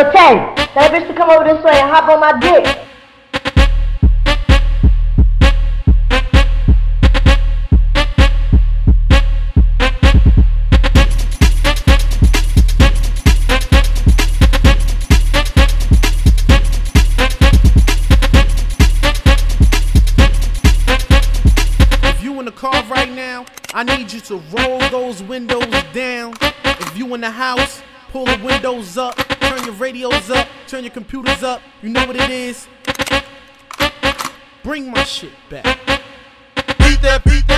Yo, Tay, that bitch to come over this way and hop on my dick. If you in the car right now, I need you to roll those windows down. If you in the house, pull the windows up, turn your radios up, turn your computers up. You know what it is. Bring my shit back. Beat that beat